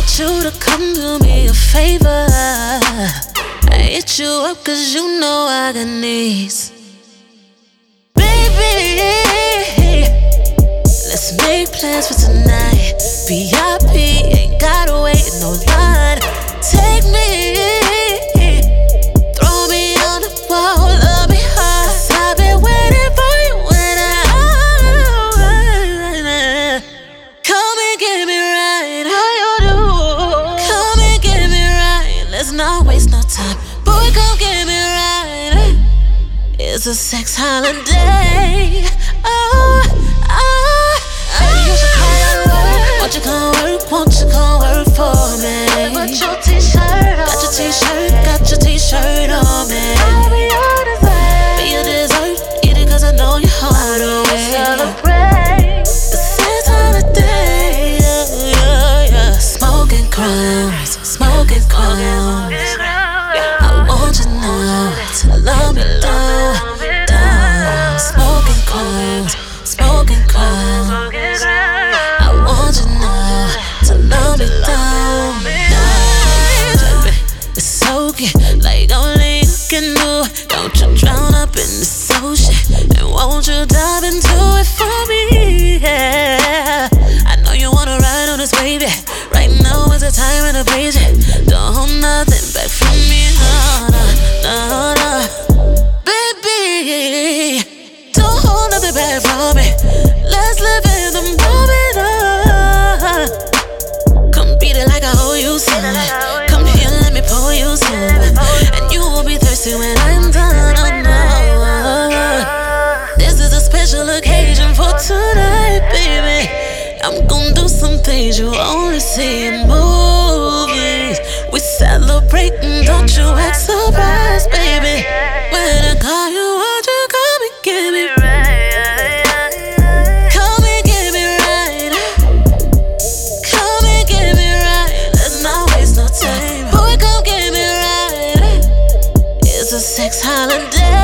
want you to come do me a favor. I hit you up cause you know I got needs. Baby, let's make plans for tonight. Not waste no time. Boy, come get me right. It's a sex holiday. Oh, oh, oh, Baby, you should come and work. Won't you come work? Won't you come work for me? Put your t-shirt on. Got your t-shirt, got your t-shirt on me. I'll be your dessert. Be a dessert, eat it cause I know you're. Celebrate. It's this holiday, yeah, yeah, yeah. Smoke and crowns, smoke and crowns. Love me. Smoking smoking. I want you now to love me soaking like only you can do. Don't you drown up in ocean and won't you dive into it for me? Yeah. I know you wanna ride on this wave, yeah. Right now is the time and the place, yeah. Don't hold nothing from me. Let's live in the moment. uh. Come beat it like I owe you some. Come here, let me pour you some. And you will be thirsty when I'm done. Oh no. This is a special occasion for tonight, baby. I'm gonna do some things you only see in movies. We celebrating, don't you act surprised, sex holiday.